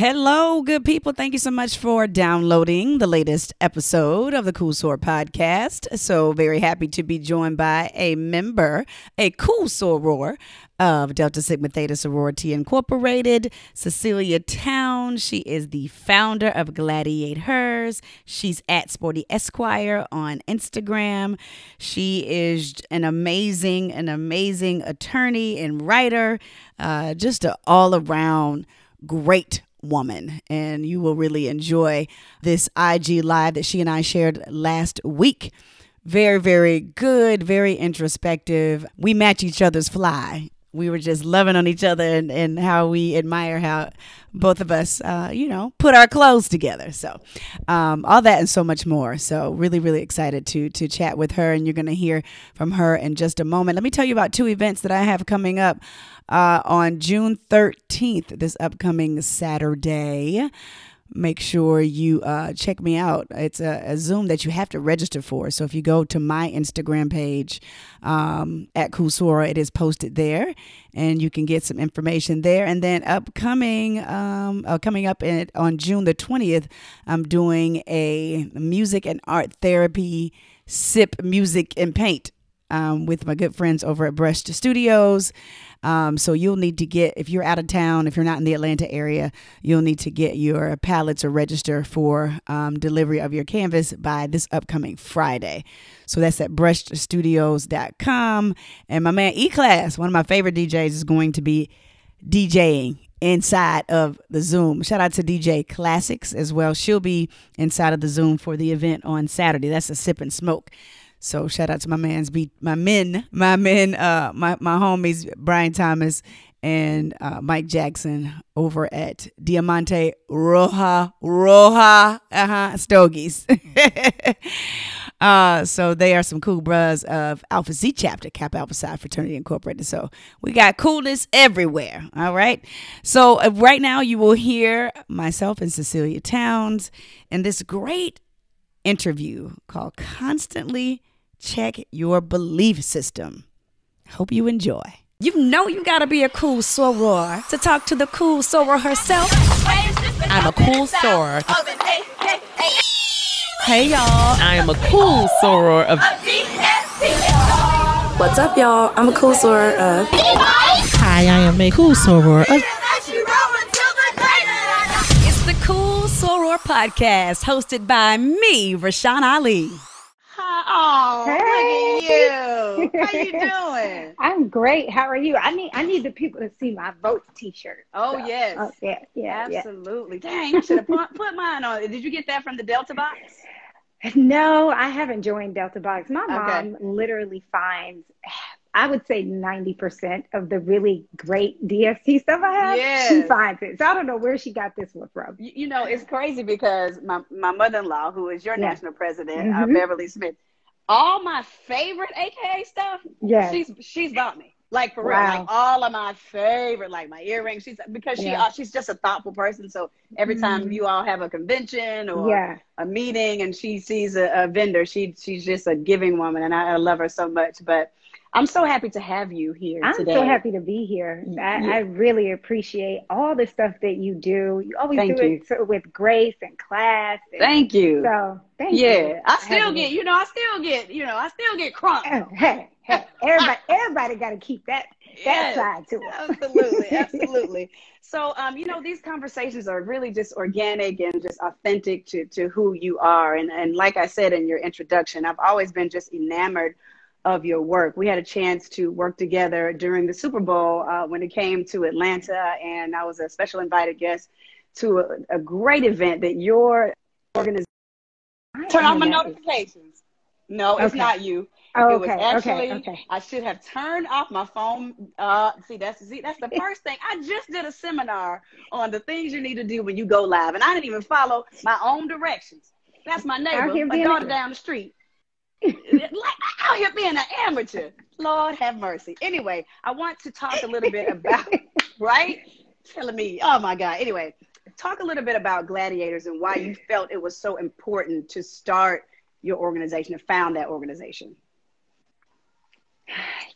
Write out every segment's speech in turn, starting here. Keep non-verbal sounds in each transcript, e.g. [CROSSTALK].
Hello, good people. Thank you so much for downloading the latest episode of the Cool Soror podcast. So, very happy to be joined by a member, a cool soror of Delta Sigma Theta Sorority Incorporated, Cecilia Townes. She is the founder of GladiatHers. She's at Sporty Esquire on Instagram. She is an amazing, an amazing attorney and writer, uh, just an all around great woman. And you will really enjoy this IG live that she and I shared last week. Very, very good, very introspective. We match each other's fly we were just loving on each other and, and how we admire how both of us, uh, you know, put our clothes together. So, um, all that and so much more. So, really, really excited to to chat with her, and you're going to hear from her in just a moment. Let me tell you about two events that I have coming up uh, on June 13th, this upcoming Saturday make sure you uh, check me out. It's a, a, Zoom that you have to register for. So if you go to my Instagram page um, at Soror, it is posted there, and you can get some information there. And then upcoming, um, uh, coming up in, on June the twentieth, I'm doing a music and art therapy sip music and paint um, with my good friends over at Brush Studios. Um, so you'll need to get, if you're out of town, if you're not in the Atlanta area, you'll need to get your pallets or register for um, delivery of your canvas by this upcoming Friday. So that's at brushstudios.com. And my man E Class, one of my favorite DJs, is going to be DJing inside of the Zoom. Shout out to DJ Classics as well. She'll be inside of the Zoom for the event on Saturday. That's a sip and smoke. So shout out to my man's beat my men, my men, uh my, my homies Brian Thomas and uh, Mike Jackson over at Diamante Roja Roja uh-huh, Stogies. [LAUGHS] uh, so they are some cool bros of Alpha Z chapter, Kappa Alpha Psi Fraternity Incorporated. So we got coolness everywhere. All right. So uh, right now you will hear myself and Cecilia Townes in this great interview called Constantly check your belief system. Hope you enjoy. You know you gotta be a cool soror to talk to the cool soror herself. I'm a cool soror. Hey y'all, I am a cool soror of. What's up, y'all? I'm a cool soror of. Hi, I am a cool soror of. It's the Cool Soror Podcast, hosted by me, Rashan Ali. [LAUGHS] Oh, hey. look at you. How you [LAUGHS] doing? I'm great. How are you? I need I need the people to see my vote T-shirt. Oh so. yes. Oh, yeah, yeah, absolutely. Yeah. Dang, I should have put, put mine on. Did you get that from the Delta box? [LAUGHS] No, I haven't joined Delta Box. My mom literally finds I would say 90% of the really great DST stuff I have, yes. she finds it. So I don't know where she got this one from. You, you know, it's crazy because my, my mother-in-law, who is your yeah. national president, uh, mm-hmm. uh, Beverly Smith, all my favorite AKA stuff, yeah. she's, she's bought me. Like for wow. real, like all of my favorite, like my earrings. She's because she yeah. uh, she's just a thoughtful person. So every time mm. you all have a convention or yeah. a meeting, and she sees a, a, vendor, she she's just a giving woman, and I, I love her so much. But I'm so happy to have you here I'm today. so happy to be here. I, yeah. I, really appreciate all the stuff that you do. You always thank do you. it with grace and class. And thank you. So thank yeah, you. Yeah, I still get, you know, I still get, you know, I still get crunk. Hey, hey, everybody, [LAUGHS] everybody got to keep that that yes, side to it. Absolutely, [LAUGHS] absolutely. so, um, you know, these conversations are really just organic and just authentic to to who you are. And and like I said in your introduction, I've always been just enamored of your work. We had a chance to work together during the Super Bowl uh, when it came to Atlanta, and I was a special invited guest to a, a great event that your organization. Turn off my notifications. No, it's okay. not you. Oh, it was okay, actually, okay, okay. I should have turned off my phone. Uh, see, that's see, that's the first thing. I just did a seminar on the things you need to do when you go live, and I didn't even follow my own directions. That's my neighbor, my daughter down the street like out here being an amateur. Lord have mercy. Anyway, I want to talk a little bit about [LAUGHS] right. Telling me, oh my God. Anyway, talk a little bit about GladiatHers and why you felt it was so important to start your organization and found that organization.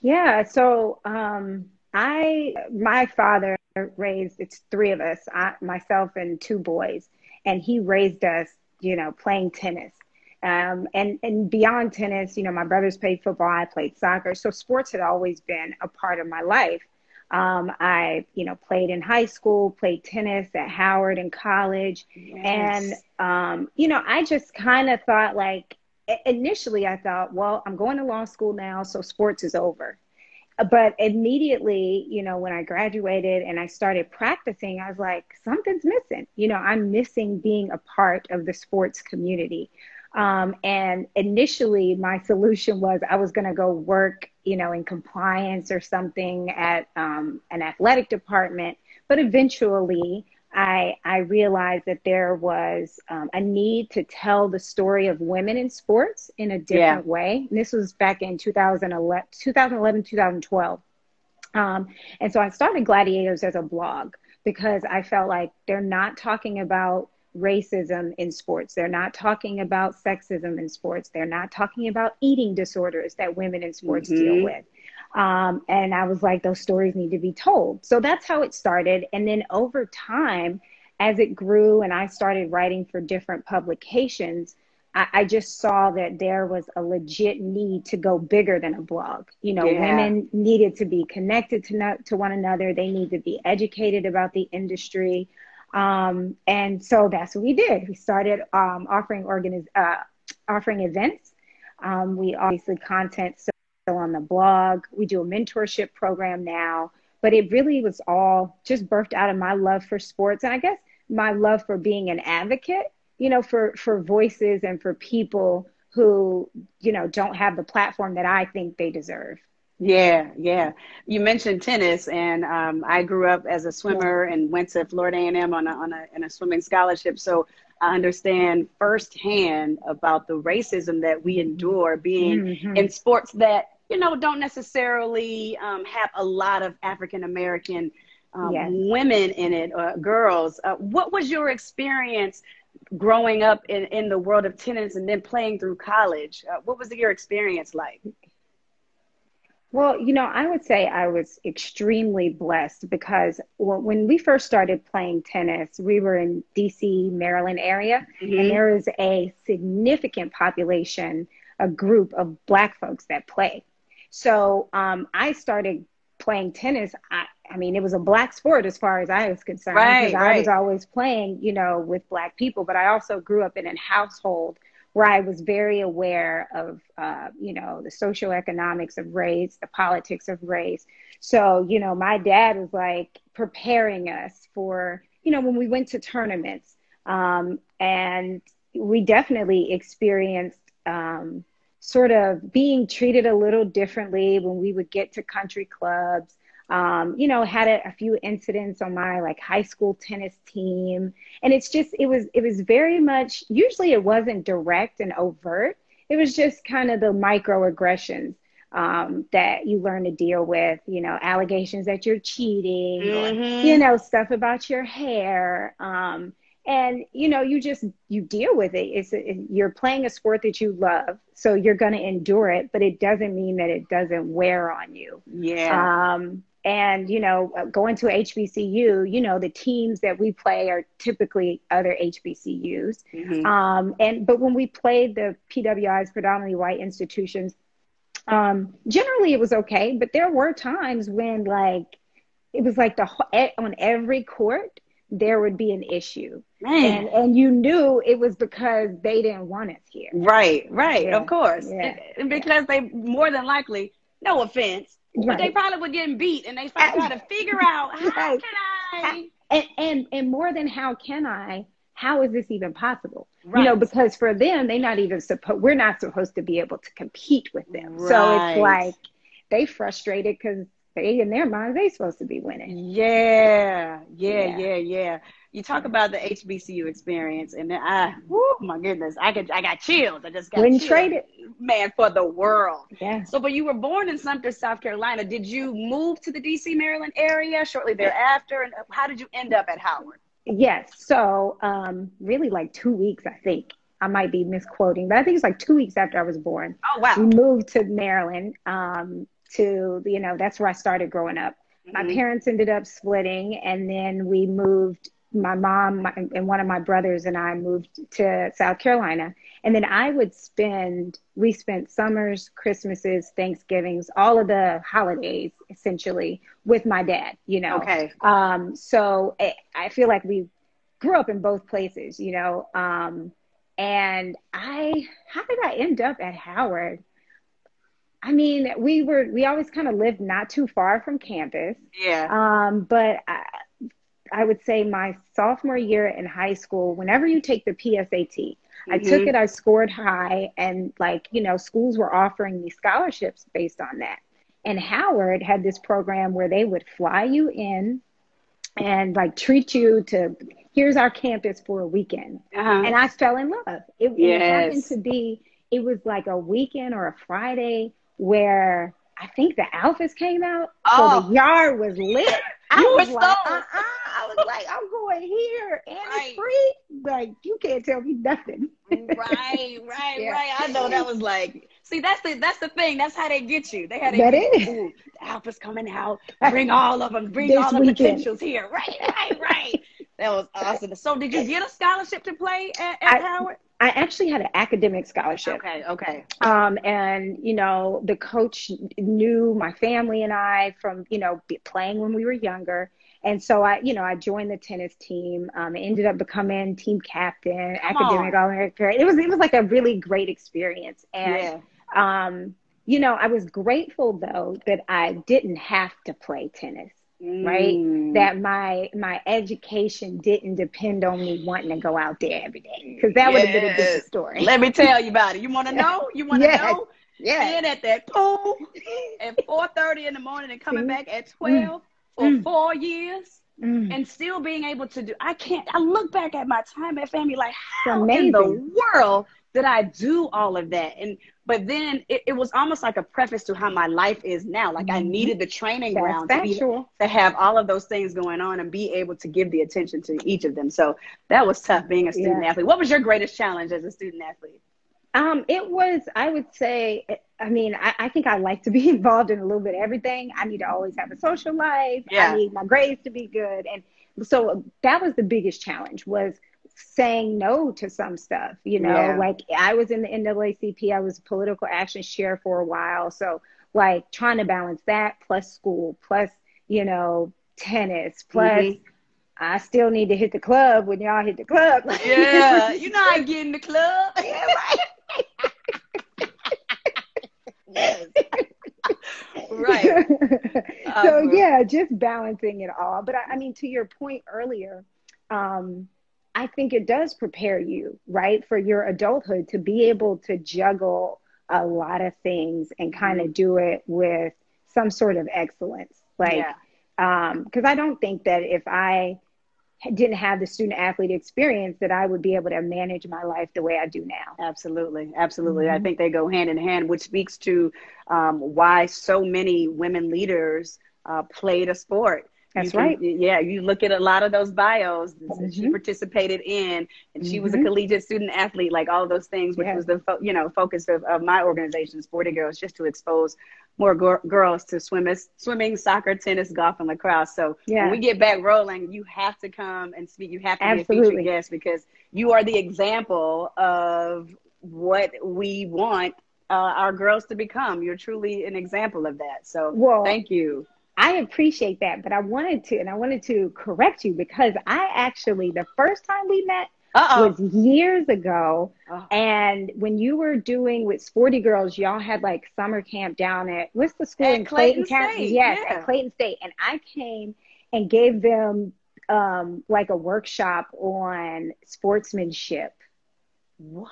Yeah. So um, I, my father raised it's three of us, I, myself and two boys, and he raised us, you know, playing tennis. Um, and and beyond tennis, you know, my brothers played football, I played soccer, so sports had always been a part of my life. Um, I, you know, played in high school, played tennis at Howard in college, yes. and um, you know, I just kind of thought like initially I thought, well, I'm going to law school now, so sports is over but immediately, you know, when I graduated and I started practicing, I was like, something's missing. You know, I'm missing being a part of the sports community. Um, and initially, my solution was I was going to go work, you know, in compliance or something at um, an athletic department. But eventually, I, I realized that there was um, a need to tell the story of women in sports in a different yeah. way. And this was back in 2011, 2011 2012. Um, and so I started GladiatHers as a blog because I felt like they're not talking about racism in sports. They're not talking about sexism in sports. They're not talking about eating disorders that women in sports mm-hmm. deal with. Um, and I was like, those stories need to be told. So that's how it started. And then over time, as it grew and I started writing for different publications, I, I just saw that there was a legit need to go bigger than a blog. You know, yeah. women needed to be connected to, no, to one another, they need to be educated about the industry. Um, and so that's what we did. We started um, offering organiz- uh, offering events. Um, we obviously content still on the blog. We do a mentorship program now, but it really was all just birthed out of my love for sports and I guess my love for being an advocate, you know, for for voices and for people who, you know, don't have the platform that I think they deserve. Yeah, yeah. You mentioned tennis, and um, I grew up as a swimmer and went to Florida A&M on a, on a, in a swimming scholarship. So I understand firsthand about the racism that we endure being mm-hmm. in sports that you know, don't necessarily um, have a lot of African American um, yes. women in it or girls. Uh, what was your experience growing up in, in the world of tennis and then playing through college? Uh, what was your experience like? Well, you know, I would say I was extremely blessed because when we first started playing tennis, we were in DC, Maryland area, mm-hmm. and there is a significant population, a group of Black folks that play. So um, I started playing tennis. I, I mean, it was a black sport as far as I was concerned right, because right. I was always playing, you know, with black people. But I also grew up in a household where I was very aware of, uh, you know, the socioeconomics of race, the politics of race. So, you know, my dad was like preparing us for, you know, when we went to tournaments. Um, and we definitely experienced um, sort of being treated a little differently when we would get to country clubs. Um, you know, had a, a, few incidents on my like high school tennis team, and it's just it was it was very much. Usually, it wasn't direct and overt. It was just kind of the microaggressions um, that you learn to deal with. You know, allegations that you're cheating, mm-hmm. or, you know, stuff about your hair. Um, and you know you just you deal with it it's you're playing a sport that you love so you're going to endure it but it doesn't mean that it doesn't wear on you yeah um and you know going to hbcu you know the teams that we play are typically other hbcus mm-hmm. um and but when we played the pwi's predominantly white institutions um generally it was okay but there were times when like it was like the on every court there would be an issue. And and you knew it was because they didn't want us here. Right, right, yeah. of course. Yeah. And, because yeah. they more than likely, no offense, right. but they probably were getting beat and they uh, try to figure [LAUGHS] out how right. can I and, and and more than how can I, how is this even possible? Right. You know, because for them, they're not even supposed we're not supposed to be able to compete with them. Right. So it's like they frustrated because they in their minds they supposed to be winning. Yeah, yeah, yeah, yeah. yeah. You talk about the HBCU experience, and then I, oh my goodness, I could, I got chills. I just got Wouldn't trade it, man, for the world. Yeah. So, but you were born in Sumter, South Carolina. Did you move to the D.C. Maryland area shortly thereafter, and how did you end up at Howard? Yes. So, um, really, like two weeks, I think. I might be misquoting, but I think it's like two weeks after I was born. Oh wow! We moved to Maryland, um, to you know that's where I started growing up. my mm-hmm. parents ended up splitting, and then we moved. My mom my, and one of my brothers and I moved to South Carolina, and then I would spend. We spent summers, Christmases, Thanksgivings, all of the holidays essentially with my dad. You know. Okay. Um. So it, I feel like we grew up in both places. You know. Um. And I, how did I end up at Howard? I mean, we were we always kind of lived not too far from campus. Yeah. Um, but I, I would say my sophomore year in high school, whenever you take the PSAT, mm-hmm. I took it, I scored high, and like, you know, schools were offering me scholarships based on that. And Howard had this program where they would fly you in and like treat you to here's our campus for a weekend. Uh-huh. And I fell in love. It, yes. it happened to be it was like a weekend or a Friday where I think the Alphas came out, oh. so the oh. yard was lit. I was like, uh-uh. I was like, I'm going here and right. it's free. Like you can't tell me nothing. right, [LAUGHS] right, yeah. right. I know that was like. See, that's the that's the thing. That's how they get you. They had that is. the Alphas coming out. Bring all of them. Bring this all the potentials here. Right, right, right. [LAUGHS] that was awesome. So, did you get a scholarship to play at, at I, Howard? I actually had an academic scholarship. Okay, okay. Um, and you know, the coach knew my family and I from you know playing when we were younger, and so I, you know, I joined the tennis team. Um, ended up becoming team captain, Come academic all American. It was it was like a really great experience, and yeah. um, you know, I was grateful though that I didn't have to play tennis right mm. that my my education didn't depend on me wanting to go out there every day because that yes. would have been a different story let me tell you about it you want to know [LAUGHS] you want to yes. know yeah being at that pool [LAUGHS] at 4.30 in the morning and coming back at 12 mm. for mm. four years mm. and still being able to do i can't i look back at my time at FAMU like how in the world did i do all of that and but then it, it, was almost like a preface to how my life is now. Like I mm-hmm. needed the training That's ground to, be, to have all of those things going on and be able to give the attention to each of them. So that was tough being a student yeah. athlete. What was your greatest challenge as a student athlete? Um, it was, I would say, I mean, I, I, think I like to be [LAUGHS] involved in a little bit of everything. I need to always have a social life. Yeah. I need my grades to be good. And so that was the biggest challenge was – saying no to some stuff, you know, yeah. like I was in the NAACP, I was political action chair for a while. So like trying to balance that plus school, plus, you know, tennis, plus mm-hmm. I still need to hit the club when y'all hit the club. [LAUGHS] Yeah, you're not getting the club. [LAUGHS] Yeah, yes. right. [LAUGHS] so um, yeah, just balancing it all. But I, I mean, to your point earlier, um, I think it does prepare you, right, for your adulthood to be able to juggle a lot of things and kind of mm-hmm. do it with some sort of excellence. Like, yeah. um, because I don't think that if I didn't have the student athlete experience that I would be able to manage my life the way I do now. Absolutely. Absolutely. Mm-hmm. I think they go hand in hand, which speaks to um, why so many women leaders uh, played a sport. That's can, right. Yeah, you look at a lot of those bios mm-hmm. she participated in, and she mm-hmm. was a mm-hmm. collegiate student athlete, like all those things, which yeah. was the fo- you know focus of, of my organization, Sporty Girls, just to expose more go- girls to swimming, swimming, soccer, tennis, golf, and lacrosse. So yeah. when we get back rolling, you have to come and speak. You have to Absolutely. be a featured guest because you are the example of what we want uh, our girls to become. You're truly an example of that. So well, thank you. I appreciate that, but I wanted to, and I wanted to correct you because I actually, the first time we met Uh-oh. was years ago. Oh. And when you were doing with Sporty Girls, y'all had like summer camp down at, what's the school at in Clayton, Clayton State? Yes, yeah. at Clayton State. And I came and gave them um, like a workshop on sportsmanship. What?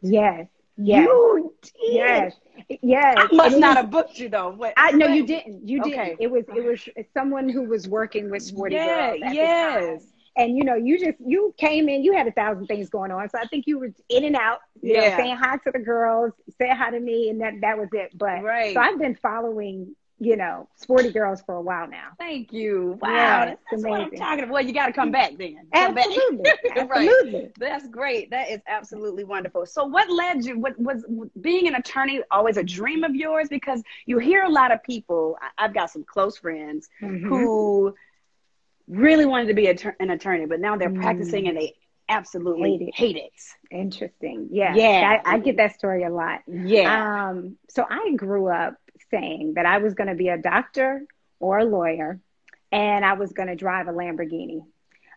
Yes. Yes. You did. Yes. Yes. I must not have booked you though. What, I no, you didn't. You didn't. Okay. It was it was someone who was working with Sporty yeah, Girls. yes. And you know, you just you came in, you had a thousand things going on. So I think you were in and out, you yeah. know, saying hi to the girls, say hi to me, and that that was it. But right. so I've been following you know, sporty girls for a while now. Thank you. Wow, yeah, that's, that's what I'm talking about. Well, you got to come back then. Come absolutely, back. absolutely. [LAUGHS] Right. That's great. That is absolutely wonderful. So, what led you? What was being an attorney always a dream of yours? Because you hear a lot of people. I've got some close friends mm-hmm. who really wanted to be a, an attorney, but now they're mm. practicing and they absolutely hate it. hate it. Interesting. Yeah. Yeah. I, I, get that story a lot. Yeah. Um, so I grew up saying that I was going to be a doctor or a lawyer and I was going to drive a Lamborghini.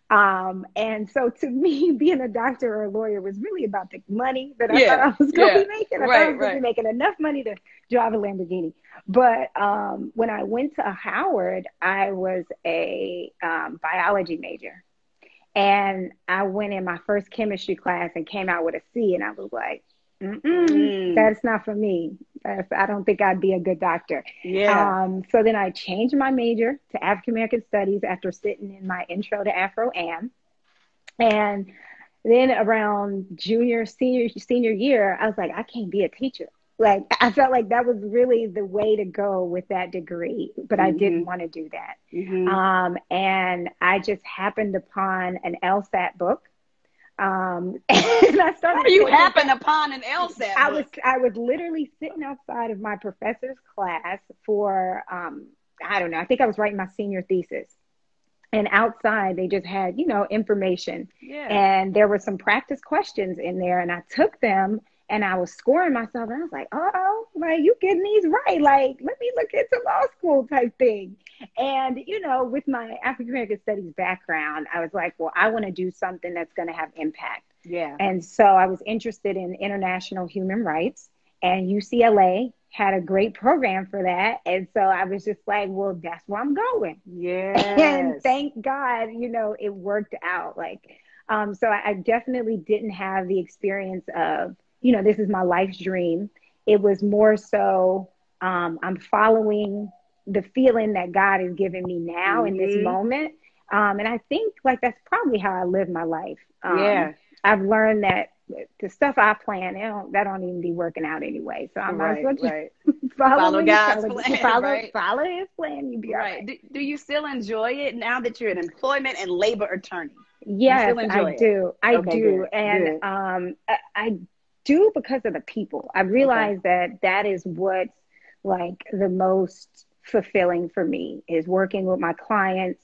Um, and so to me, [LAUGHS] being a doctor or a lawyer was really about the money that I yeah. thought I was going to yeah. be making. I right, thought I was going to be making enough money to drive a Lamborghini. But um, when I went to Howard, I was a um, biology major. And I went in my first chemistry class and came out with a C, and I was like, Mm. that's not for me. That's, I don't think I'd be a good doctor. Yeah. Um, so then I changed my major to African American Studies after sitting in my intro to Afro Am. And then around junior, senior, senior year, I was like, I can't be a teacher like I felt like that was really the way to go with that degree, but mm-hmm. I didn't mm-hmm. want to do that. Mm-hmm. Um, and I just happened upon an LSAT book. Um, [LAUGHS] and I started. You happen upon an LSAT? I was I was literally sitting outside of my professor's class for um, I don't know. I think I was writing my senior thesis. And outside, they just had, you know, information. Yeah. And there were some practice questions in there, and I took them and I was scoring myself, and I was like, "Oh, like you getting these right? Like, let me look into law school type thing." And you know, with my African American Studies background, I was like, "Well, I want to do something that's going to have impact." Yeah. And so I was interested in international human rights, and UCLA had a great program for that. And so I was just like, "Well, that's where I'm going." Yeah. And thank God, you know, it worked out. Like, um, so I, I definitely didn't have the experience of you know, this is my life's dream. It was more so um, I'm following the feeling that God is giving me now mm-hmm. in this mm-hmm. moment. Um, and I think like that's probably how I live my life. Um, yeah. I've learned that the stuff I plan, don't, that don't even be working out anyway. So I might right, as well just right. [LAUGHS] follow, follow God's plan. [LAUGHS] Follow, right? follow his plan. You be right. Do, do, you still enjoy it now that you're an employment and labor attorney? Yes, I it? do. I okay, do. Good, and good. um, I, I do because of the people. I realize okay. that that is what's like the most fulfilling for me is working with my clients.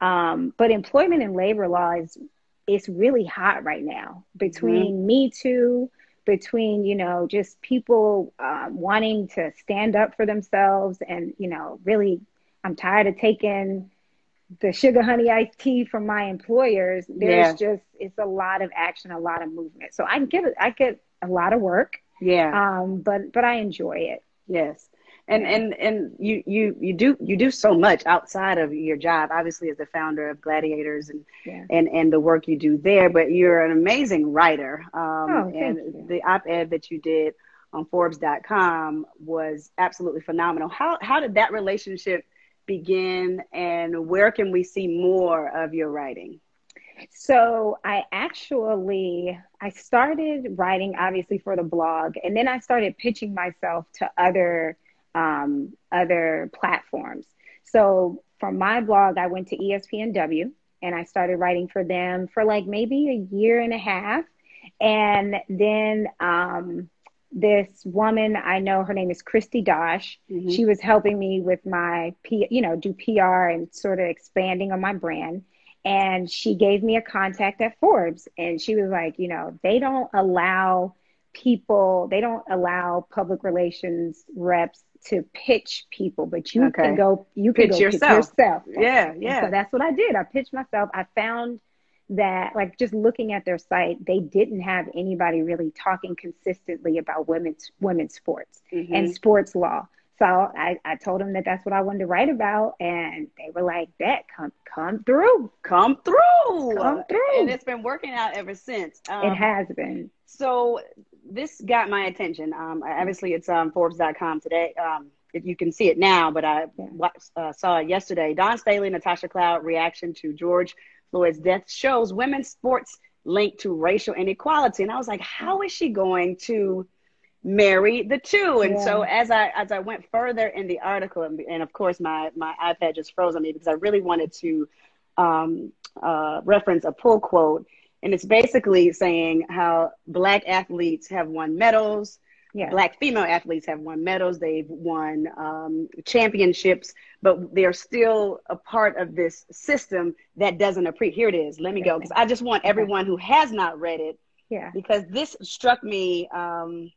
Um, but employment and labor law is it's really hot right now between mm-hmm. Me Too, between you know just people uh, wanting to stand up for themselves, and you know really, I'm tired of taking the sugar honey iced tea from my employers. There's yeah. just it's a lot of action, a lot of movement. So I get it. I get a lot of work. Yeah. Um, but but I enjoy it. Yes. And and and you you you do you do so much outside of your job, obviously as the founder of GladiatHers and yeah. and and the work you do there. But you're an amazing writer. Um, oh, and you. the op-ed that you did on Forbes.com was absolutely phenomenal. How how did that relationship begin, and where can we see more of your writing? So I actually I started writing obviously for the blog, and then I started pitching myself to other um, other platforms. So from my blog, I went to ESPNW and I started writing for them for like maybe a year and a half, and then um, this woman I know her name is Kristi Dosh. Mm-hmm. She was helping me with my P, you know, do PR and sort of expanding on my brand and she gave me a contact at Forbes and she was like, you know, they don't allow people, they don't allow public relations reps to pitch people, but you okay. can go, you can pitch go yourself. pitch yourself. Yeah, yeah. so that's what I did. I pitched myself. I found that like just looking at their site, they didn't have anybody really talking consistently about women's women's sports mm-hmm. and sports law. So I, I told them that that's what I wanted to write about, and they were like, "That come come through, come through, come through." And it's been working out ever since. Um, it has been. So this got my attention. Um, obviously, it's um, Forbes.com today. Um, if you can see it now, but I uh, saw it yesterday. Dawn Staley, Natasha Cloud reaction to George Floyd's death shows women's sports linked to racial inequality, and I was like, how is she going to marry the two. And yeah. so as I as I went further in the article, and, and, of course my my iPad just froze on me because I really wanted to um, uh, reference a pull quote, and it's basically saying how black athletes have won medals. Yeah. Black female athletes have won medals. They've won um, championships, but they're still a part of this system that doesn't appreciate. Here it is. Let me go because I just want everyone who has not read it. Yeah. Because this struck me. Um,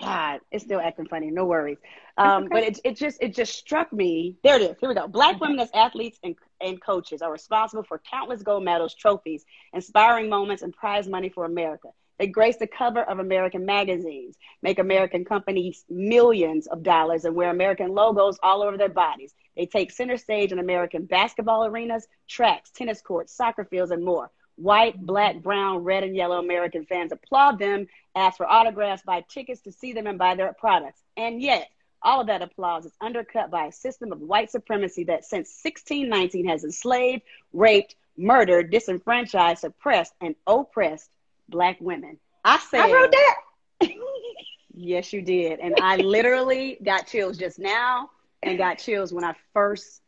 God, it's still acting funny. No worries. Um, okay. But it, it just it just struck me. There it is. Here we go. Black women as athletes and, and coaches are responsible for countless gold medals, trophies, inspiring moments, and prize money for America. They grace the cover of American magazines, make American companies millions of dollars, and wear American logos all over their bodies. They take center stage in American basketball arenas, tracks, tennis courts, soccer fields, and more. White, black, brown, red, and yellow American fans applaud them, ask for autographs, buy tickets to see them, and buy their products. And yet, all of that applause is undercut by a system of white supremacy that since 1619 has enslaved, raped, murdered, disenfranchised, suppressed, and oppressed black women. I said, I wrote that. [LAUGHS] yes, you did. And I literally got chills just now and got chills when I first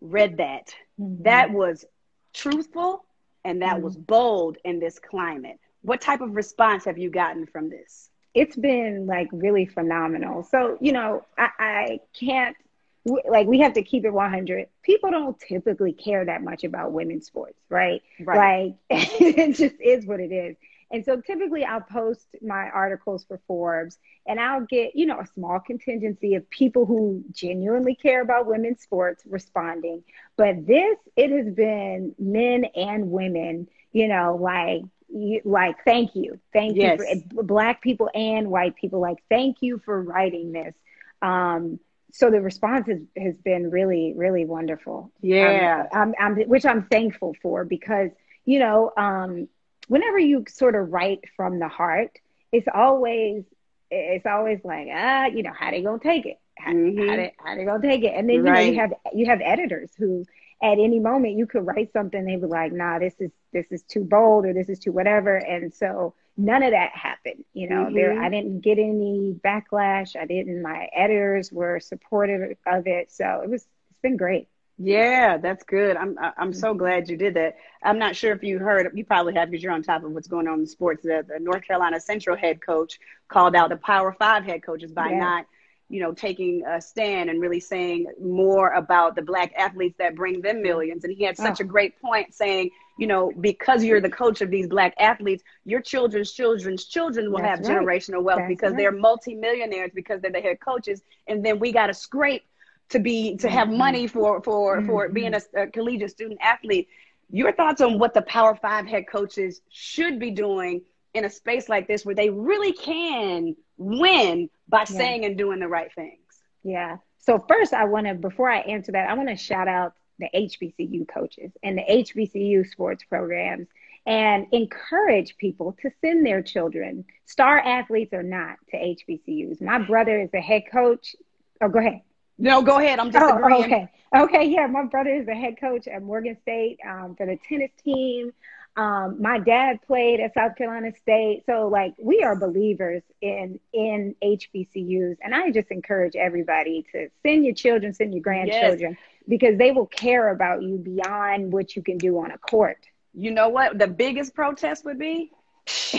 read that. Mm-hmm. That was truthful and that mm-hmm. was bold in this climate. What type of response have you gotten from this? It's been like really phenomenal. So, you know, I, I can't, like, we have to keep it 100. People don't typically care that much about women's sports, right? right. Like, [LAUGHS] it just is what it is. And so typically I'll post my articles for Forbes and I'll get, you know, a small contingency of people who genuinely care about women's sports responding. But this, it has been men and women, you know, like, you, like, thank you. Thank yes. you for black people and white people. Like, thank you for writing this. Um, so the response has, has been really, really wonderful. Yeah. Um, I'm, I'm, which I'm thankful for because, you know, um, whenever you sort of write from the heart, it's always it's always like ah, you know, how they gonna take it? How, mm-hmm. how, they, how they gonna take it? And then you right. know you have you have editors who at any moment you could write something they were like nah this is this is too bold or this is too whatever and so none of that happened you know mm-hmm. there i didn't get any backlash i didn't my editors were supportive of it so it was it's been great yeah, that's good. I'm I'm so mm-hmm. glad you did that. I'm not sure if you heard. You probably have because you're on top of what's going on in sports. The, the North Carolina Central head coach called out the Power Five head coaches by yeah. not, you know, taking a stand and really saying more about the black athletes that bring them millions. And he had such oh. a great point saying, you know, because you're the coach of these black athletes, your children's children's children will that's have right. generational wealth that's because right. they're multimillionaires because they're the head coaches, and then we got to scrape to be to have mm-hmm. money for for mm-hmm. for being a, a, collegiate student athlete. Your thoughts on what the Power Five head coaches should be doing in a space like this, where they really can win by yeah. saying and doing the right things. Yeah. So first, I want to before I answer that, I want to shout out the HBCU coaches and the HBCU sports programs and encourage people to send their children, star athletes or not, to HBCUs. My brother is a head coach. Oh, go ahead. No, go ahead. I'm just oh. Okay. Okay. Yeah. My brother is the head coach at Morgan State um, for the tennis team. Um, my dad played at South Carolina State. So like we are believers in in HBCUs. And I just encourage everybody to send your children, send your grandchildren, yes. because they will care about you beyond what you can do on a court. You know what? The biggest protest would be [LAUGHS]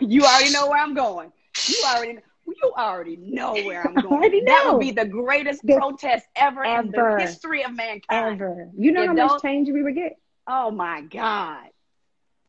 you already know where I'm going. You already know you already know where I'm [LAUGHS] going. that would be the greatest the, protest ever, ever, in the history of mankind. Ever. You know how much change we would get? Oh my God.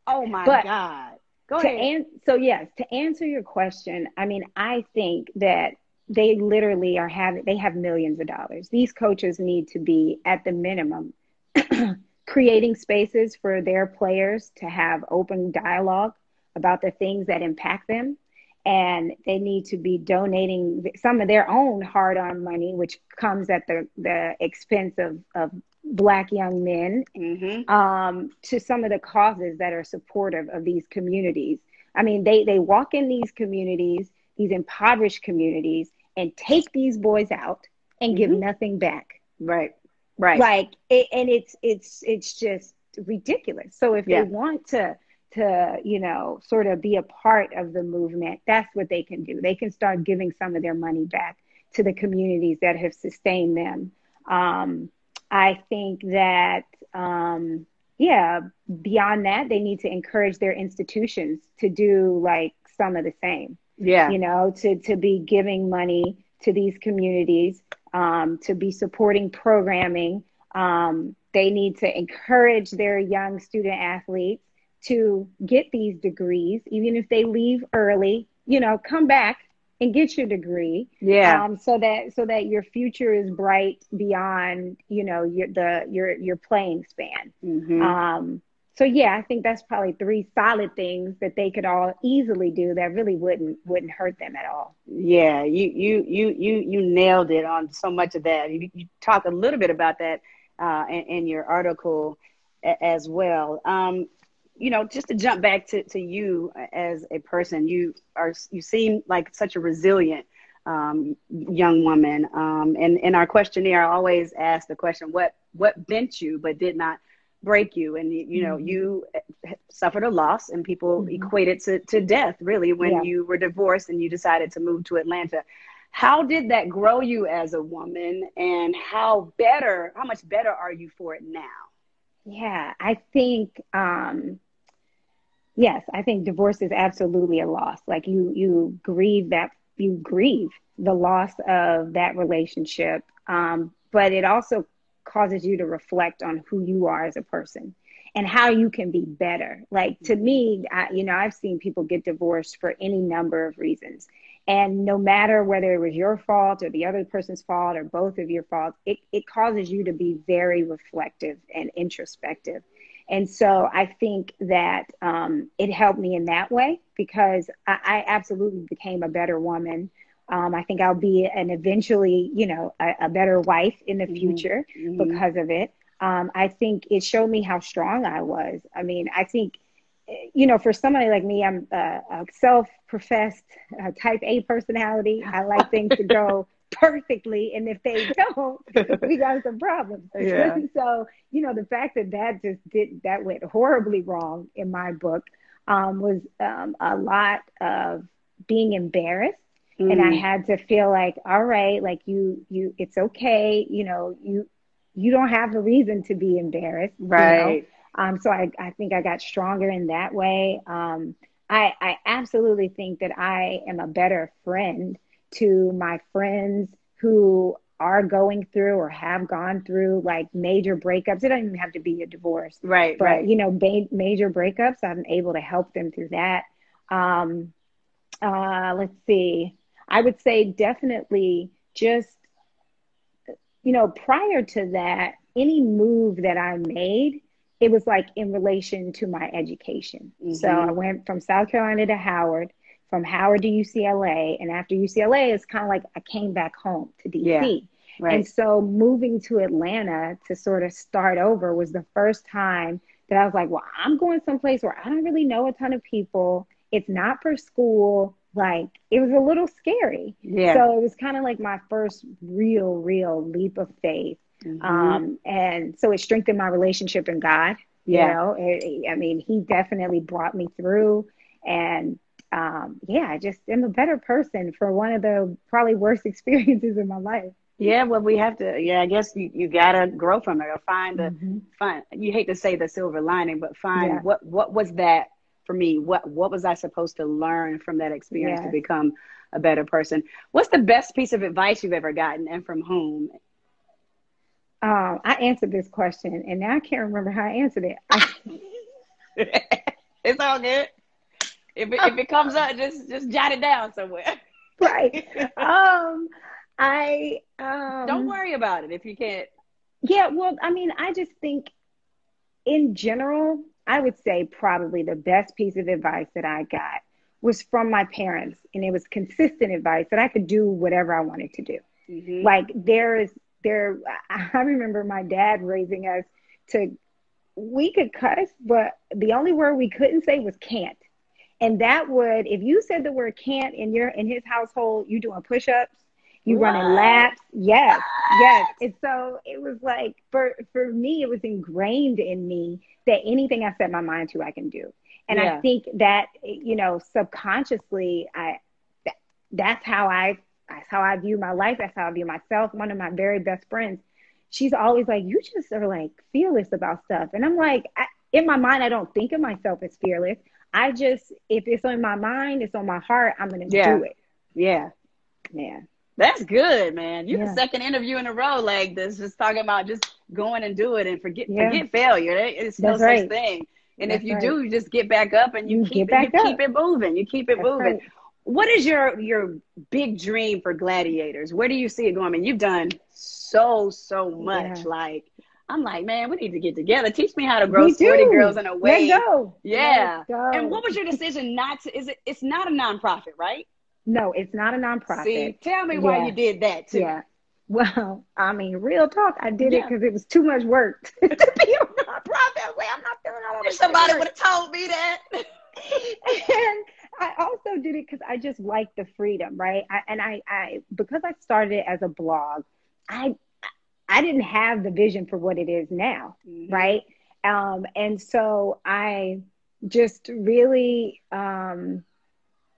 Oh my but God. Go ahead. An- so yes, to answer your question, I mean, I think that they literally are having they have millions of dollars. These coaches need to be at the minimum [CLEARS THROAT] creating spaces for their players to have open dialogue about the things that impact them and they need to be donating some of their own hard-earned money, which comes at the, the expense of, of black young men, mm-hmm. um, to some of the causes that are supportive of these communities. I mean, they they walk in these communities, these impoverished communities, and take these boys out and give mm-hmm. nothing back. Right, right. Like, it, and it's it's it's just ridiculous. So if yeah. they want to to, you know, sort of be a part of the movement, that's what they can do. They can start giving some of their money back to the communities that have sustained them. Um, I think that, um, yeah, beyond that, they need to encourage their institutions to do like some of the same. Yeah. You know, to, to be giving money to these communities, um, to be supporting programming. Um, they need to encourage their young student athletes to get these degrees, even if they leave early, you know, come back and get your degree. Yeah. Um, so that so that your future is bright beyond, you know, your the your your playing span. Mm-hmm. Um, so yeah, I think that's probably three solid things that they could all easily do that really wouldn't wouldn't hurt them at all. Yeah, you you you you you nailed it on so much of that. You, you talk a little bit about that uh, in, in, your article a, as well. Um, you know, just to jump back to, to you as a person, you are you seem like such a resilient um, young woman. Um, and in our questionnaire, I always ask the question, "What what bent you but did not break you?" And you know, mm-hmm. you suffered a loss, and people mm-hmm. equate it to to death, really, when yeah. you were divorced and you decided to move to Atlanta. How did that grow you as a woman, and how better, how much better are you for it now? Yeah, I think um, yes, I think divorce is absolutely a loss. Like you, you grieve that you grieve the loss of that relationship, um, but it also causes you to reflect on who you are as a person and how you can be better. Like to me, I, you know, I've seen people get divorced for any number of reasons. And no matter whether it was your fault or the other person's fault or both of your fault, it, it causes you to be very reflective and introspective. And so I think that um, it helped me in that way because I, I absolutely became a better woman. Um, I think I'll be an eventually, you know, a, a better wife in the mm-hmm. future mm-hmm. because of it. Um, I think it showed me how strong I was. I mean, I think, you know, for somebody like me, I'm a, a self-professed uh, type A personality. I like things to go perfectly. And if they [LAUGHS] don't, we got some problems. [LAUGHS] Yeah. [LAUGHS] so, you know, the fact that that just did, that went horribly wrong in my book um, was um, a lot of being embarrassed. Mm. And I mm. had to feel like, all right, like you, you, it's okay. You know, you, you don't have a reason to be embarrassed. Right. You know? Um, so I, I think I got stronger in that way. Um, I, I absolutely think that I am a better friend to my friends who are going through or have gone through like major breakups. It doesn't even have to be a divorce. Right. But, right. you know, ba- major breakups, I'm able to help them through that. Um, uh, let's see. I would say definitely just, you know, prior to that, any move that I made, it was like in relation to my education. Mm-hmm. So I went from South Carolina to Howard from Howard to UCLA. And after UCLA, it's kind of like I came back home to DC. Yeah, right. And so moving to Atlanta to sort of start over was the first time that I was like, well, I'm going someplace where I don't really know a ton of people. It's not for school. Like it was a little scary. Yeah. So it was kind of like my first real, real leap of faith. Mm-hmm. Um, and so it strengthened my relationship in God. Yeah. You know, it, I mean, he definitely brought me through and um, yeah, I just am a better person for one of the probably worst [LAUGHS] experiences in my life. Yeah, well, we have to. Yeah, I guess you, you gotta grow from it or find the mm-hmm. find. You hate to say the silver lining, but find yeah. what what was that for me? What what was I supposed to learn from that experience to become a better person? What's the best piece of advice you've ever gotten, and from whom? Um, I answered this question, and now I can't remember how I answered it. [LAUGHS] [LAUGHS] it's all good. If it, if it comes up, just just jot it down somewhere. [LAUGHS] right. Um, I um, don't worry about it if you can't. Yeah. Well, I mean, I just think, in general, I would say probably the best piece of advice that I got was from my parents, and it was consistent advice that I could do whatever I wanted to do. Mm-hmm. Like there is there. I remember my dad raising us to. We could cuss, but the only word we couldn't say was can't. And that would, if you said the word can't in your in his household, you doing push-ups, you what? running laps. Yes, what? yes. And so it was like for for me, it was ingrained in me that anything I set my mind to, I can do. And yeah. I think that, you know, subconsciously, I, that, that's how I, that's how I view my life. That's how I view myself. One of my very best friends, she's always like, you just are like fearless about stuff. And I'm like, I, in my mind, I don't think of myself as fearless. I just, if it's on my mind, it's on my heart, I'm going to yeah. do it. Yeah. Yeah. That's good, man. You're yeah. the second interview in a row like this, just talking about just going and do it and forget yeah. forget failure. It's no That's such right. thing. And That's if you right. do, you just get back up and you, you keep it, you up. keep it moving. You keep it That's moving. Right. What is your your big dream for GladiatHers? Where do you see it going? I mean, you've done so so much. Yeah. Like I'm like, man, we need to get together. Teach me how to grow sporty girls in a way. Let's go. Yeah. Let's go. And what was your decision not to? Is it? It's not a nonprofit, right? No, it's not a nonprofit. See, tell me why you did that too. Yeah. Well, I mean, real talk, I did yeah. it because it was too much work [LAUGHS] to be a nonprofit. Way I'm not doing all this. Somebody would have told me that. [LAUGHS] and I also did it because I just like the freedom, right? I, and I, I, because I started it as a blog, I, I didn't have the vision for what it is now, mm-hmm. right? Um, and so I just really, um,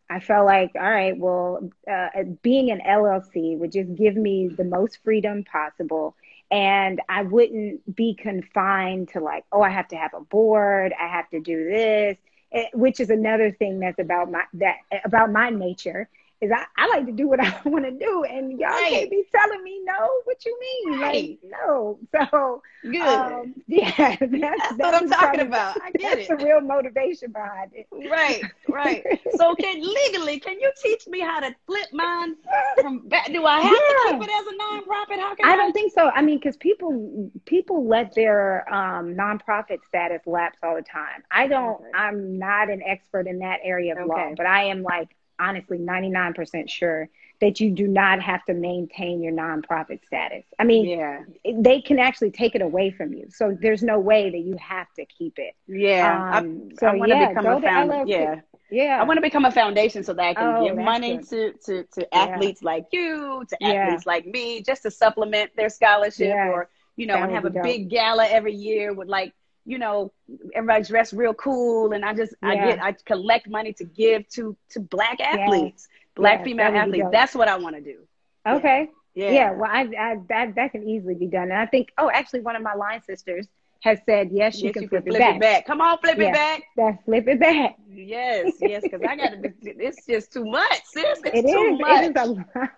I felt like, all right, well, uh, being an LLC would just give me the most freedom possible. And I wouldn't be confined to like, oh, I have to have a board, I have to do this, eh, which is another thing that's about my that about my nature is I, I like to do what [LAUGHS] I want to do, and y'all right. can't be telling me no. What you mean? Right. Like no. So good. Um, [LAUGHS] yeah, that's, that's, that's what I'm talking about. I get that's it. the real motivation behind it. Right, right. so can legally, can you teach me how to flip mine from back? Do I have yeah. to keep it as a nonprofit? How can I, I don't think so. I mean, because people people let their um, nonprofit status lapse all the time. I don't. Okay. I'm not an expert in that area of okay. law, but I am like honestly 99% sure that you do not have to maintain your nonprofit status. I mean, yeah. they can actually take it away from you. So there's no way that you have to keep it. Yeah. Um, I, so I want to yeah, become a found, yeah. Yeah. I want to become a foundation so that I can oh, give money to, to, to athletes yeah. like you, to athletes yeah. like me, just to supplement their scholarship or, you know, that and have a dope. big gala every year with like you know, everybody dressed real cool, and I just yeah. I get I collect money to give to to black athletes, black female that athletes. That's what I want to do. Okay. Yeah. yeah. Well, I, I that that can easily be done, and I think oh, actually, one of my line sisters has said yes, she yes, can you flip, can flip it, back. it, back. Come on, flip it back. That's flip it back. Yes, yes, because I got to. It's just too much. Seriously, it's it too is, much. [LAUGHS] It is a lot.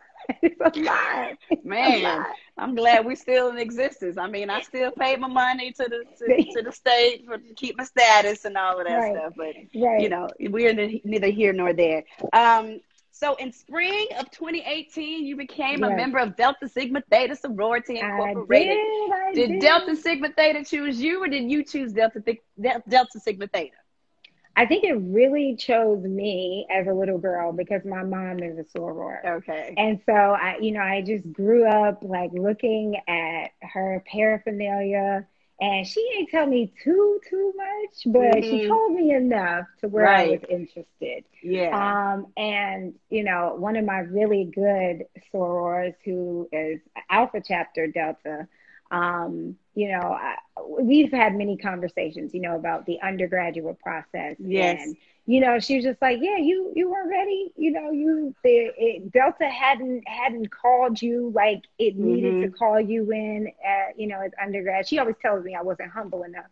it's a lot. Man. I'm glad we're still in existence. I mean, I still pay my money to the to, [LAUGHS] to the state for to keep my status and all of that right. stuff. But right. you know, we're neither here nor there. Um, so in spring of 2018, you became yes. a member of Delta Sigma Theta Sorority Incorporated. I did, I did, did Delta Sigma Theta choose you, or did you choose Delta Delta Sigma Theta? I think it really chose me as a little girl because my mom is a soror. Okay. And so I, you know, I just grew up like looking at her paraphernalia and she didn't tell me too too much, but mm-hmm. she told me enough to where right. I was interested. Yeah. Um, and you know, one of my really good sorors who is Alpha Chapter Delta, um, you know, I, we've had many conversations, you know, about the undergraduate process. Yes. And, you know, she was just like, yeah, you, you weren't ready. You know, you, the, it, Delta hadn't, hadn't called you like it needed mm-hmm. to call you in, at, you know, as undergrad. She always tells me I wasn't humble enough.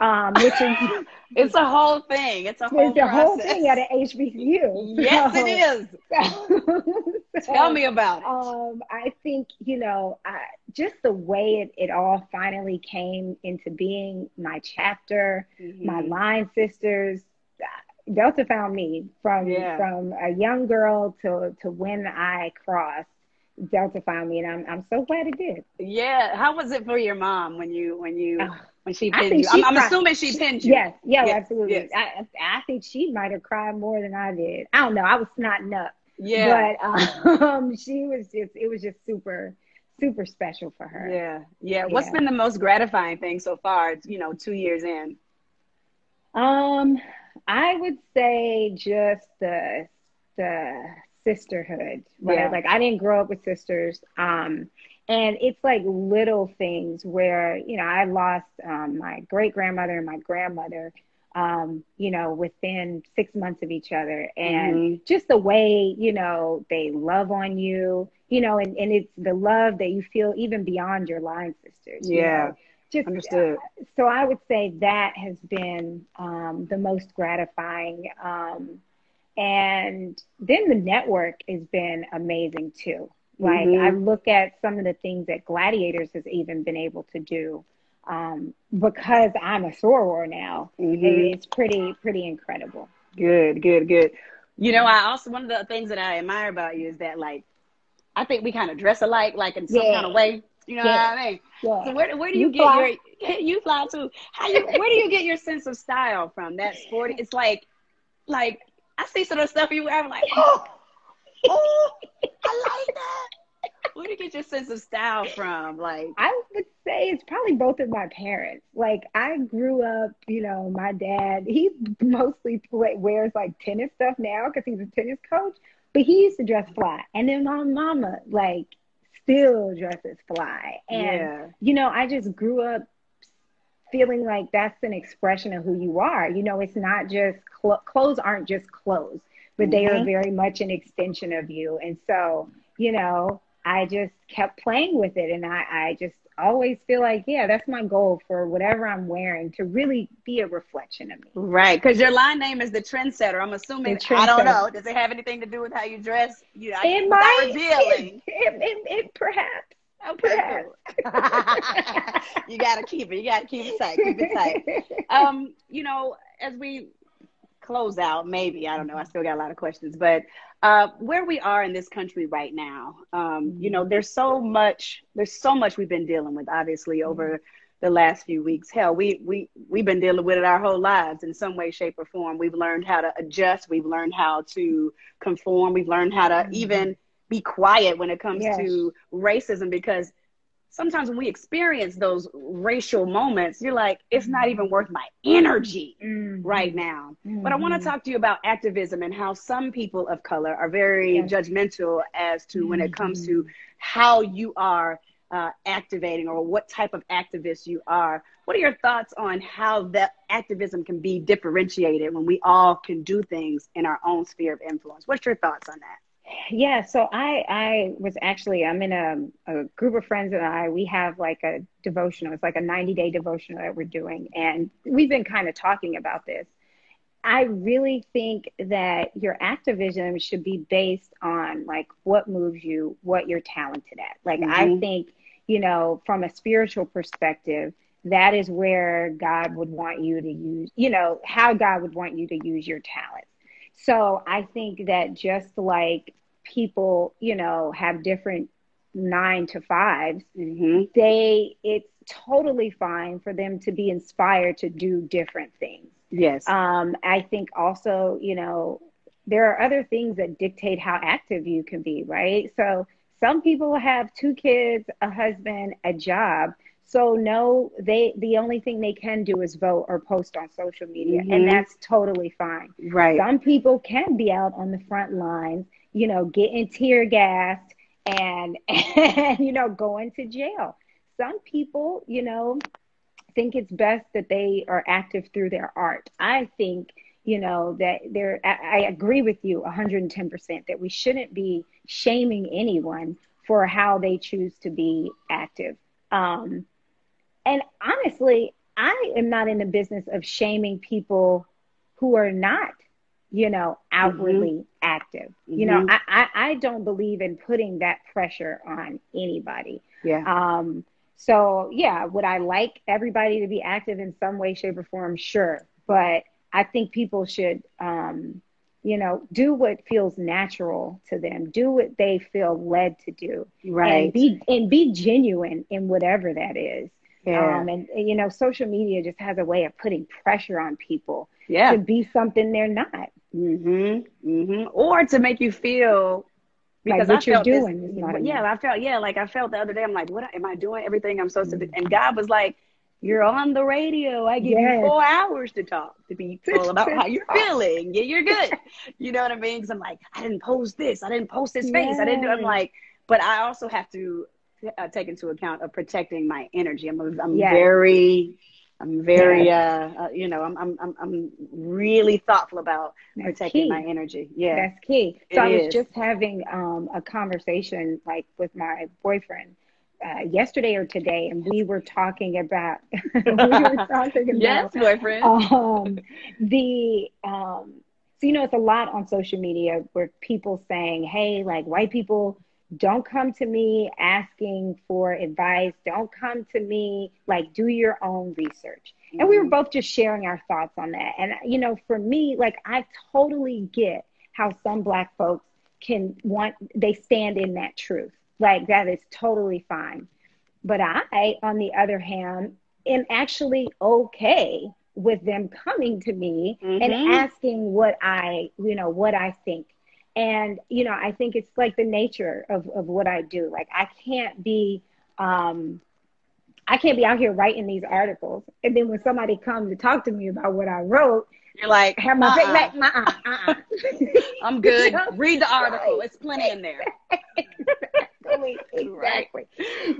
Um, which is [LAUGHS] it's a whole thing. It's a whole it's a whole thing at an HBCU. Yes, so, it is. [LAUGHS] so, Tell me about it. Um, I think you know, I, just the way it, it all finally came into being. My chapter, mm-hmm. my line sisters. Delta found me from yeah. from a young girl to to when I crossed. Delta found me, and I'm I'm so glad it did. Yeah, how was it for your mom when you when you? When she pinned you. I'm, I'm assuming she pinned you. Yes, yeah, yes, absolutely. Yes. I, I think she might have cried more than I did. I don't know. I was snotting up. Yeah. But um, [LAUGHS] she was just, it was just super, super special for her. Yeah. Yeah. What's been the most gratifying thing so far, you know, two years in? Um, I would say just the, the sisterhood, right? Yeah. Like I didn't grow up with sisters. Um, and it's like little things where, you know, I lost um, my great grandmother and my grandmother um, you know, within six months of each other. And mm-hmm. just the way, you know, they love on you, you know, and, and it's the love that you feel even beyond your line sisters. Yeah. know? Just, Understood. Uh, so I would say that has been um, the most gratifying. Um, and then the network has been amazing too. Like mm-hmm. I look at some of the things that GladiatHers has even been able to do um, because I'm a soror now. Mm-hmm. It's pretty pretty incredible. Good, good, good. You know, I also one of the things that I admire about you is that like I think we kind of dress alike, like in some yeah. kind of way. You know yeah. what I mean? Yeah. So where where do you, you get fly. your [LAUGHS] you fly too? How you where do you get your sense of style from? That sporty it's like like I see some of the stuff you wear, I'm like, oh, [LAUGHS] oh I like that. Where do you get your sense of style from? Like, I would say it's probably both of my parents. Like, I grew up, you know, my dad, he mostly play, wears like tennis stuff now because he's a tennis coach, but he used to dress fly. And then my mama, like, still dresses fly. And, yeah. you know, I just grew up feeling like that's an expression of who you are. You know, it's not just cl- clothes aren't just clothes, but mm-hmm. they are mm-hmm. very much an extension of you. And so, you know, I just kept playing with it. And I, I just always feel like, yeah, that's my goal for whatever I'm wearing to really be a reflection of me. Right. Because your line name is the trendsetter. I'm assuming, I don't know. Does it have anything to do with how you dress? You know, it might. Revealing. [LAUGHS] It, it, it, perhaps. Okay. Perhaps. [LAUGHS] you gotta keep it. You gotta keep it tight. Keep it tight. [LAUGHS] Um, you know, as we close out, maybe I don't know. I still got a lot of questions, but uh, where we are in this country right now, um, you know, there's so much, there's so much we've been dealing with, obviously, over the last few weeks. Hell, we we we've been dealing with it our whole lives in some way, shape, or form. We've learned how to adjust. We've learned how to conform. We've learned how to mm-hmm. even be quiet when it comes yes. to racism because sometimes when we experience those racial moments, you're like, it's not even worth my energy mm-hmm. right now. Mm-hmm. But I want to talk to you about activism and how some people of color are very yes. judgmental as to mm-hmm. when it comes to mm-hmm. how you are uh, activating or what type of activist you are. What are your thoughts on how that activism can be differentiated when we all can do things in our own sphere of influence? What's your thoughts on that? Yeah, so I I was actually I'm in a, a group of friends and I we have like a devotional. It's like a 90 day devotional that we're doing, and we've been kind of talking about this. I really think that your activism should be based on like what moves you, what you're talented at. Like mm-hmm. I think you know from a spiritual perspective, that is where God would want you to use. You know how God would want you to use your talents. So I think that just like people, you know, have different nine to 5s mm-hmm. they it's totally fine for them to be inspired to do different things. Yes. Um, I think also, you know, there are other things that dictate how active you can be, right? So some people have two kids, a husband, a job. So no, they the only thing they can do is vote or post on social media, mm-hmm. and that's totally fine. Right. Some people can be out on the front lines you know, getting tear gassed and, [LAUGHS] and, you know, going to jail. Some people, you know, think it's best that they are active through their art. I think, you know, that there, I, I agree with you 110% that we shouldn't be shaming anyone for how they choose to be active. Um, and honestly, I am not in the business of shaming people who are not you know, outwardly mm-hmm. active. Mm-hmm. You know, mm-hmm. I, I, I don't believe in putting that pressure on anybody. Yeah. Um, so yeah, would I like everybody to be active in some way, shape, or form? Sure. But I think people should um, you know, do what feels natural to them, do what they feel led to do. Right. And be and be genuine in whatever that is. Yeah. Um, and you know, social media just has a way of putting pressure on people yeah. to be something they're not. Mm-hmm. Mm-hmm. Or to make you feel because like what I you're doing. This, yeah, I felt yeah, like I felt the other day. I'm like, what am I doing? Everything I'm supposed mm-hmm. to do. And God was like, you're on the radio. I give yes. you four hours to talk to people [LAUGHS] about how you're feeling. Yeah, you're good. [LAUGHS] you know what I mean? Because I'm like, I didn't post this. I didn't post this face. Yes. I didn't do. I'm like, but I also have to uh, take into account of protecting my energy. I'm a, I'm yes. very I'm very, uh, uh, you know, I'm, I'm, I'm really thoughtful about That's protecting key. my energy. Yeah. That's key. So it I was is. just having um, a conversation like with my boyfriend uh, yesterday or today, and we were talking about, [LAUGHS] we were [LAUGHS] talking about, yes, boyfriend. Um, the, um, so, you know, it's a lot on social media where people saying, hey, like white people, don't come to me asking for advice. Don't come to me like do your own research. Mm-hmm. And we were mm-hmm. both just sharing our thoughts on that. And you know, for me, like I totally get how some black folks can want they stand in that truth. Like that is totally fine. But I, on the other hand, am actually okay with them coming to me mm-hmm. and asking what I, you know, what I think and you know i think it's like the nature of, of what i do. Like i can't be um i can't be out here writing these articles. And then when somebody comes to talk to me about what i wrote you're like have my uh-uh. like uh-uh, uh-uh. [LAUGHS] i'm good. [LAUGHS] Read the article. It's plenty in there. Exactly. [LAUGHS] Exactly.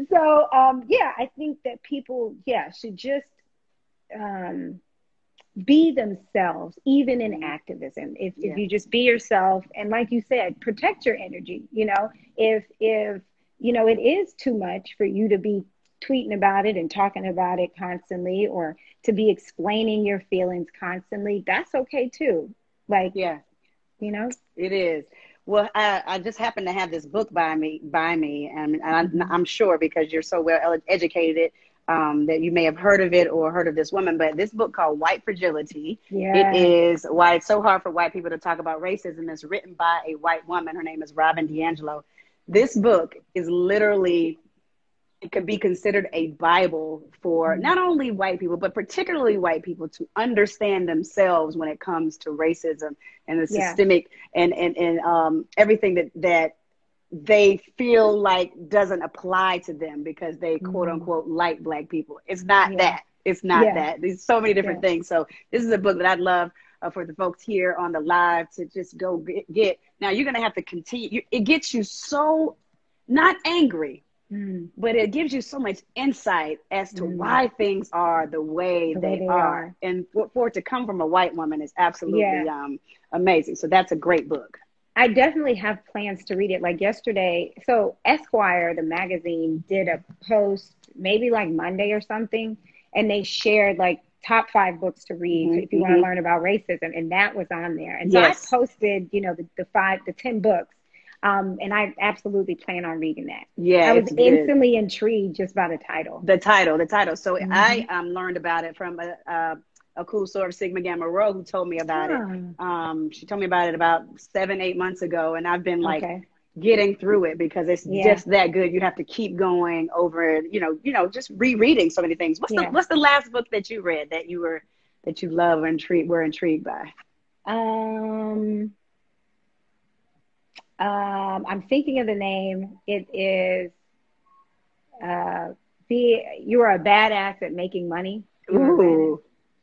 So um yeah i think that people yeah should just um be themselves, even in mm-hmm. activism. If, yeah. if you just be yourself, and like you said, protect your energy. You know, if if you know it is too much for you to be tweeting about it and talking about it constantly, or to be explaining your feelings constantly, that's okay too. Like, yeah, you know, it is. Well, I, I just happen to have this book by me, by me, and, and I'm, mm-hmm. I'm sure because you're so well educated um, that you may have heard of it or heard of this woman, but this book called White Fragility. Yeah. It is why it's so hard for white people to talk about racism. It's written by a white woman. Her name is Robin DiAngelo. This book is literally, it could be considered a Bible for not only white people, but particularly white people to understand themselves when it comes to racism and the yeah. systemic and, and, and um, everything that, that they feel like doesn't apply to them because they mm-hmm. quote unquote like black people. It's not yeah. that. It's not yeah. that. There's so many different yeah. things. So this is a book that I'd love uh, for the folks here on the live to just go get. get. Now you're gonna have to continue. It gets you so not angry, mm. but it gives you so much insight as to mm. why things are the way, the they, way they, are. are. And for, for, it to come from a white woman is absolutely um, amazing. So that's a great book. I definitely have plans to read it. Like yesterday, so Esquire, the magazine, did a post maybe like Monday or something, and they shared like top five books to read mm-hmm. if you want to mm-hmm. learn about racism, and that was on there. And so yes. I posted, you know, the, the five, the ten books, um, and I absolutely plan on reading that. Yeah, I was instantly intrigued just by the title. The title, the title. So mm-hmm. I um, learned about it from a, a a cool sort of Sigma Gamma Rho who told me about it. Um, she told me about it about seven, eight months ago, and I've been like okay. getting through it because it's yeah. just that good. You have to keep going over, you know, you know, just rereading so many things. What's yeah. the What's the last book that you read that you were that you love or intrigued were intrigued by? Um, um, I'm thinking of the name. It is uh, be you are a badass at making money. Ooh.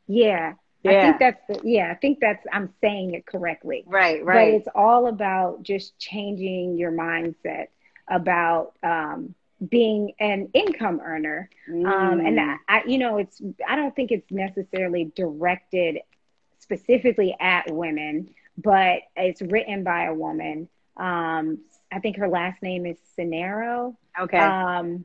Yeah. Yeah. I think that's the, yeah, I think that's I'm saying it correctly. Right, right. But it's all about just changing your mindset about um, being an income earner. Mm. Um, and mm. I, you know, it's I don't think it's necessarily directed specifically at women, but it's written by a woman. Um, I think her last name is Sincero. Okay. Um,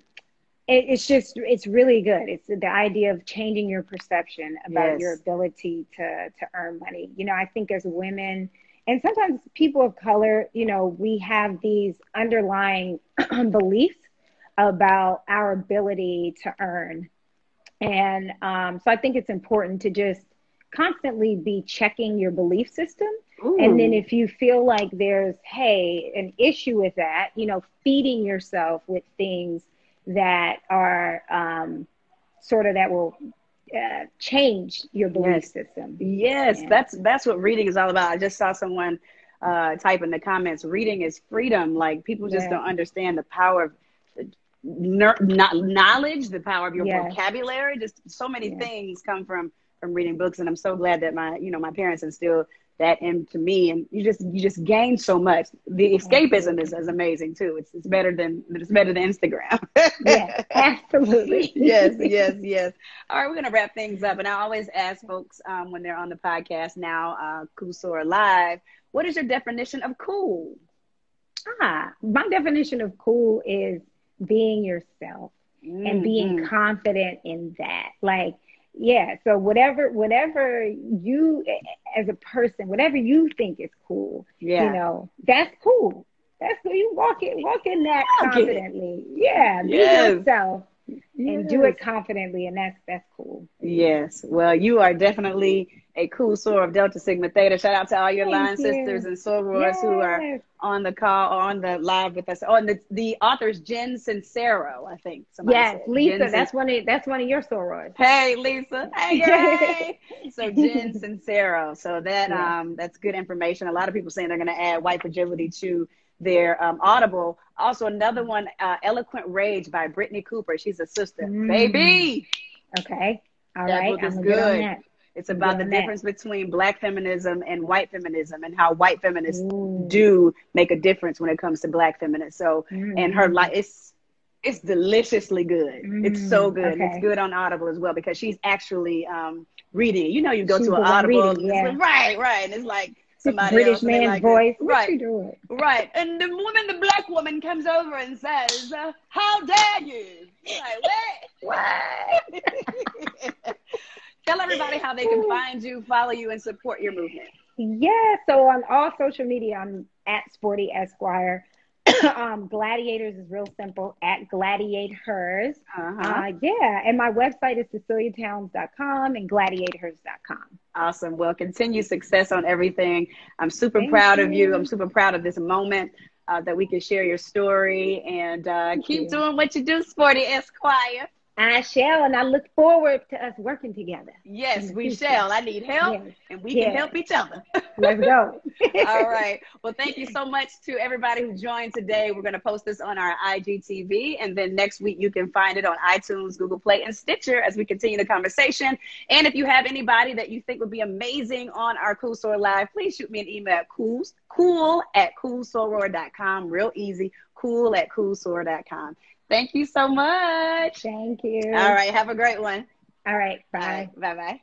it, it's just it's really good it's the idea of changing your perception about yes. your ability to to earn money you know i think as women and sometimes people of color you know we have these underlying [CLEARS THROAT] beliefs about our ability to earn and um, so i think it's important to just constantly be checking your belief system Ooh. and then if you feel like there's hey an issue with that you know feeding yourself with things that are um, sort of that will uh, change your belief yes. system. Yes, yeah. that's that's what reading is all about. I just saw someone uh, type in the comments, "Reading is freedom." Like people just yeah. don't understand the power of ner- knowledge, the power of your vocabulary. Just so many things come from from reading books, and I'm so glad that my you know my parents instilled that and to me and you just you just gain so much. The escapism is, is amazing too. It's, it's better than it's better than instagram. [LAUGHS] Yeah absolutely. Yes yes yes. All right we're gonna wrap things up and i always ask folks um, when they're on the podcast now uh cool soror live what is your definition of cool? Ah my definition of cool is being yourself mm-hmm. and being confident in that. Like yeah so whatever whatever you as a person whatever you think is cool yeah. you know that's cool that's cool you walk it walk in that confidently yeah be yes. yourself yes. and do it confidently and that's that's cool yes well you are definitely a cool soror of Delta Sigma Theta. Shout out to all your Thank line you. sisters and sorors yes. who are on the call on the live with us. Oh, and the, the author's Jen Sincero, I think. Yes, said. Lisa. Jen that's Sin- one of that's one of your sorors. Hey, Lisa. Hey, [LAUGHS] so Jen [LAUGHS] Sincero. So that yeah. um that's good information. A lot of people saying they're going to add white fragility to their um, Audible. Also, another one, uh, Eloquent Rage by Brittney Cooper. She's a sister. Mm. Baby. Okay. All that right. Book is I'm good. It's about the difference between black feminism and white feminism and how white feminists Ooh. do make a difference when it comes to black feminists. So, mm. and her life, it's, it's deliciously good. Mm. It's so mm, good. Okay. It's good on Audible as well because she's actually um, reading. You know, you go to an Audible, reading, yeah. right, right. And it's like somebody British else, man's like voice. What right, right. And the woman, the black woman, comes over and says, uh, "How dare you?" like, what? [LAUGHS] what? [LAUGHS] Tell everybody how they can find you, follow you, and support your movement. Yeah, so on all social media, I'm at Sporty Esquire. [COUGHS] um, GladiatHers is real simple at GladiatHers. Uh-huh. Uh, yeah, and my website is ceciliatownes.com and gladiathers.com. Awesome. Well, continue success on everything. I'm super Thank proud you. of you. I'm super proud of this moment uh, that we can share your story and uh, keep you. doing what you do, Sporty Esquire. I shall, and I look forward to us working together. Yes, we future. shall. I need help, yes. and we yes. can help each other. Let's go. [LAUGHS] All right. Well, thank you so much to everybody who joined today. We're going to post this on our IGTV, and then next week you can find it on iTunes, Google Play, and Stitcher as we continue the conversation. And if you have anybody that you think would be amazing on our Cool Soror Live, please shoot me an email at cool, cool at coolsoror.com. Real easy, cool at coolsoror.com. Thank you so much. Thank you. All right. Have a great one. All right. Bye. Bye bye.